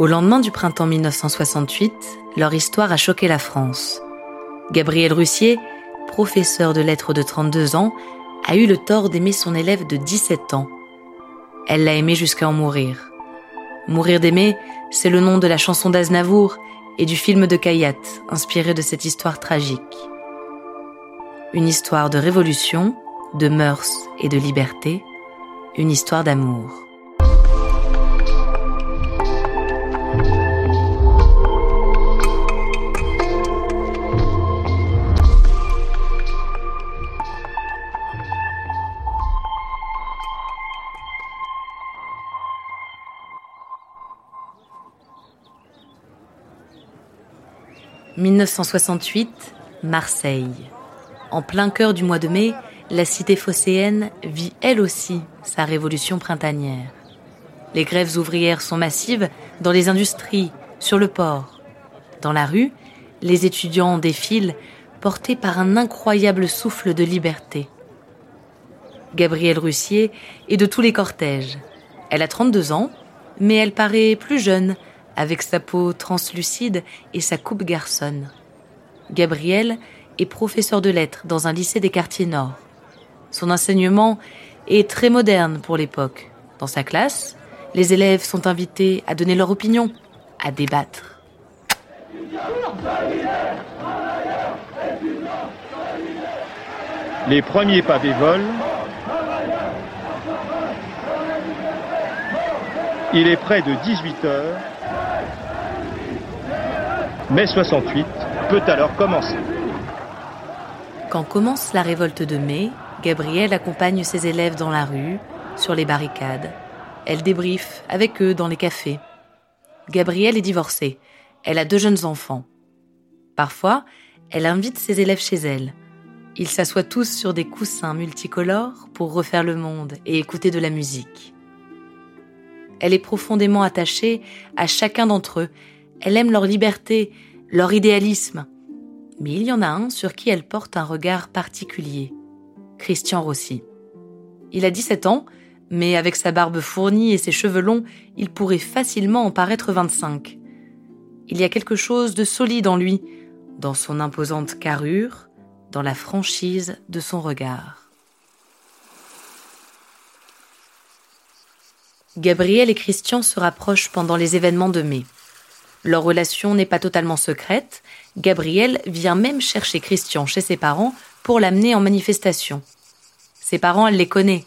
Au lendemain du printemps 1968, leur histoire a choqué la France. Gabriel Russier, professeur de lettres de 32 ans, a eu le tort d'aimer son élève de 17 ans. Elle l'a aimé jusqu'à en mourir. Mourir d'aimer, c'est le nom de la chanson d'Aznavour et du film de Kayat, inspiré de cette histoire tragique. Une histoire de révolution, de mœurs et de liberté, une histoire d'amour. 1968, Marseille. En plein cœur du mois de mai, la cité phocéenne vit elle aussi sa révolution printanière. Les grèves ouvrières sont massives dans les industries, sur le port. Dans la rue, les étudiants défilent portés par un incroyable souffle de liberté. Gabrielle Russier est de tous les cortèges. Elle a 32 ans, mais elle paraît plus jeune avec sa peau translucide et sa coupe garçonne. Gabriel est professeur de lettres dans un lycée des quartiers nord. Son enseignement est très moderne pour l'époque. Dans sa classe, les élèves sont invités à donner leur opinion, à débattre. Les premiers pavés volent. Il est près de 18 heures mai 68 peut alors commencer. Quand commence la révolte de mai, Gabrielle accompagne ses élèves dans la rue, sur les barricades. Elle débriefe avec eux dans les cafés. Gabrielle est divorcée. Elle a deux jeunes enfants. Parfois, elle invite ses élèves chez elle. Ils s'assoient tous sur des coussins multicolores pour refaire le monde et écouter de la musique. Elle est profondément attachée à chacun d'entre eux elle aime leur liberté, leur idéalisme. Mais il y en a un sur qui elle porte un regard particulier. Christian Rossi. Il a 17 ans, mais avec sa barbe fournie et ses cheveux longs, il pourrait facilement en paraître 25. Il y a quelque chose de solide en lui, dans son imposante carrure, dans la franchise de son regard. Gabriel et Christian se rapprochent pendant les événements de mai. Leur relation n'est pas totalement secrète. Gabriel vient même chercher Christian chez ses parents pour l'amener en manifestation. Ses parents, elle les connaît.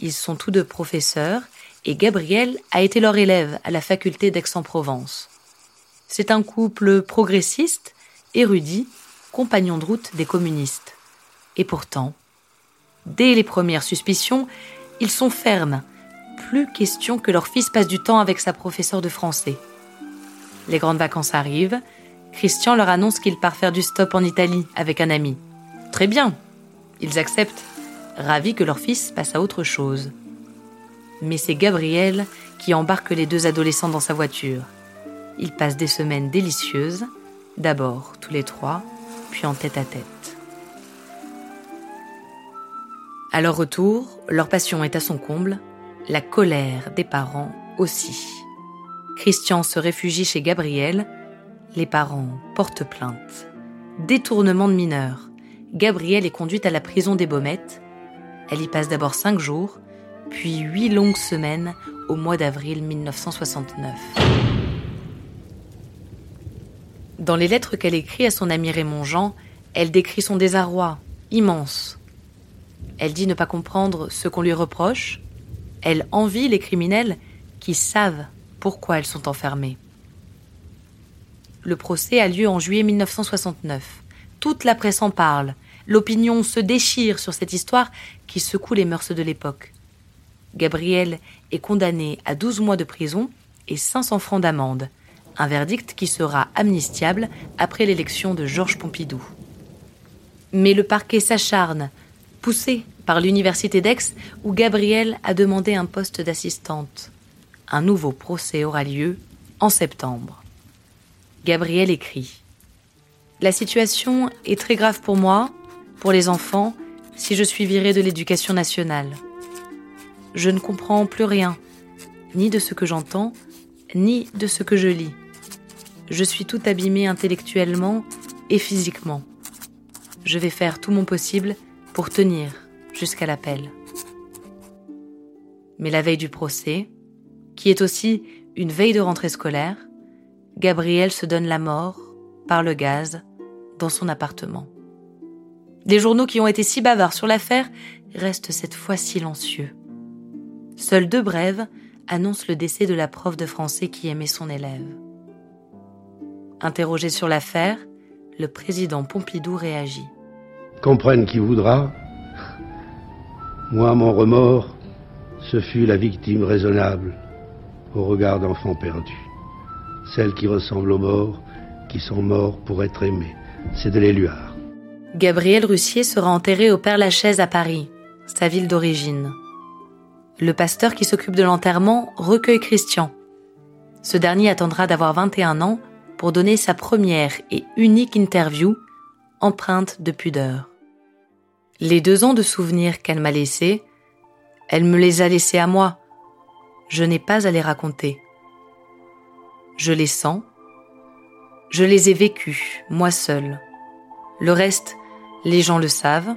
Ils sont tous deux professeurs et Gabriel a été leur élève à la faculté d'Aix-en-Provence. C'est un couple progressiste, érudit, compagnon de route des communistes. Et pourtant, dès les premières suspicions, ils sont fermes. Plus question que leur fils passe du temps avec sa professeure de français. Les grandes vacances arrivent. Christian leur annonce qu'il part faire du stop en Italie avec un ami. Très bien. Ils acceptent, ravis que leur fils passe à autre chose. Mais c'est Gabriel qui embarque les deux adolescents dans sa voiture. Ils passent des semaines délicieuses, d'abord tous les trois, puis en tête à tête. À leur retour, leur passion est à son comble, la colère des parents aussi. Christian se réfugie chez Gabriel. Les parents portent plainte. Détournement de mineurs. Gabrielle est conduite à la prison des Baumettes. Elle y passe d'abord cinq jours, puis huit longues semaines au mois d'avril 1969. Dans les lettres qu'elle écrit à son ami Raymond Jean, elle décrit son désarroi, immense. Elle dit ne pas comprendre ce qu'on lui reproche. Elle envie les criminels qui savent pourquoi elles sont enfermées. Le procès a lieu en juillet 1969. Toute la presse en parle. L'opinion se déchire sur cette histoire qui secoue les mœurs de l'époque. Gabriel est condamné à 12 mois de prison et 500 francs d'amende, un verdict qui sera amnistiable après l'élection de Georges Pompidou. Mais le parquet s'acharne, poussé par l'université d'Aix où Gabriel a demandé un poste d'assistante un nouveau procès aura lieu en septembre. Gabriel écrit La situation est très grave pour moi, pour les enfants, si je suis viré de l'éducation nationale. Je ne comprends plus rien, ni de ce que j'entends, ni de ce que je lis. Je suis tout abîmée intellectuellement et physiquement. Je vais faire tout mon possible pour tenir jusqu'à l'appel. Mais la veille du procès, qui est aussi une veille de rentrée scolaire, Gabriel se donne la mort par le gaz dans son appartement. Les journaux qui ont été si bavards sur l'affaire restent cette fois silencieux. Seuls deux brèves annoncent le décès de la prof de français qui aimait son élève. Interrogé sur l'affaire, le président Pompidou réagit. Comprenne qui voudra. Moi, mon remords, ce fut la victime raisonnable au regard d'enfants perdus. Celles qui ressemblent aux morts, qui sont morts pour être aimés. C'est de l'éluard. Gabriel Russier sera enterré au Père-Lachaise à Paris, sa ville d'origine. Le pasteur qui s'occupe de l'enterrement recueille Christian. Ce dernier attendra d'avoir 21 ans pour donner sa première et unique interview, empreinte de pudeur. Les deux ans de souvenirs qu'elle m'a laissés, elle me les a laissés à moi. Je n'ai pas à les raconter. Je les sens. Je les ai vécus, moi seule. Le reste, les gens le savent.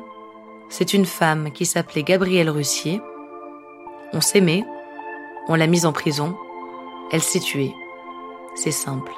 C'est une femme qui s'appelait Gabrielle Russier. On s'aimait, on l'a mise en prison, elle s'est tuée. C'est simple.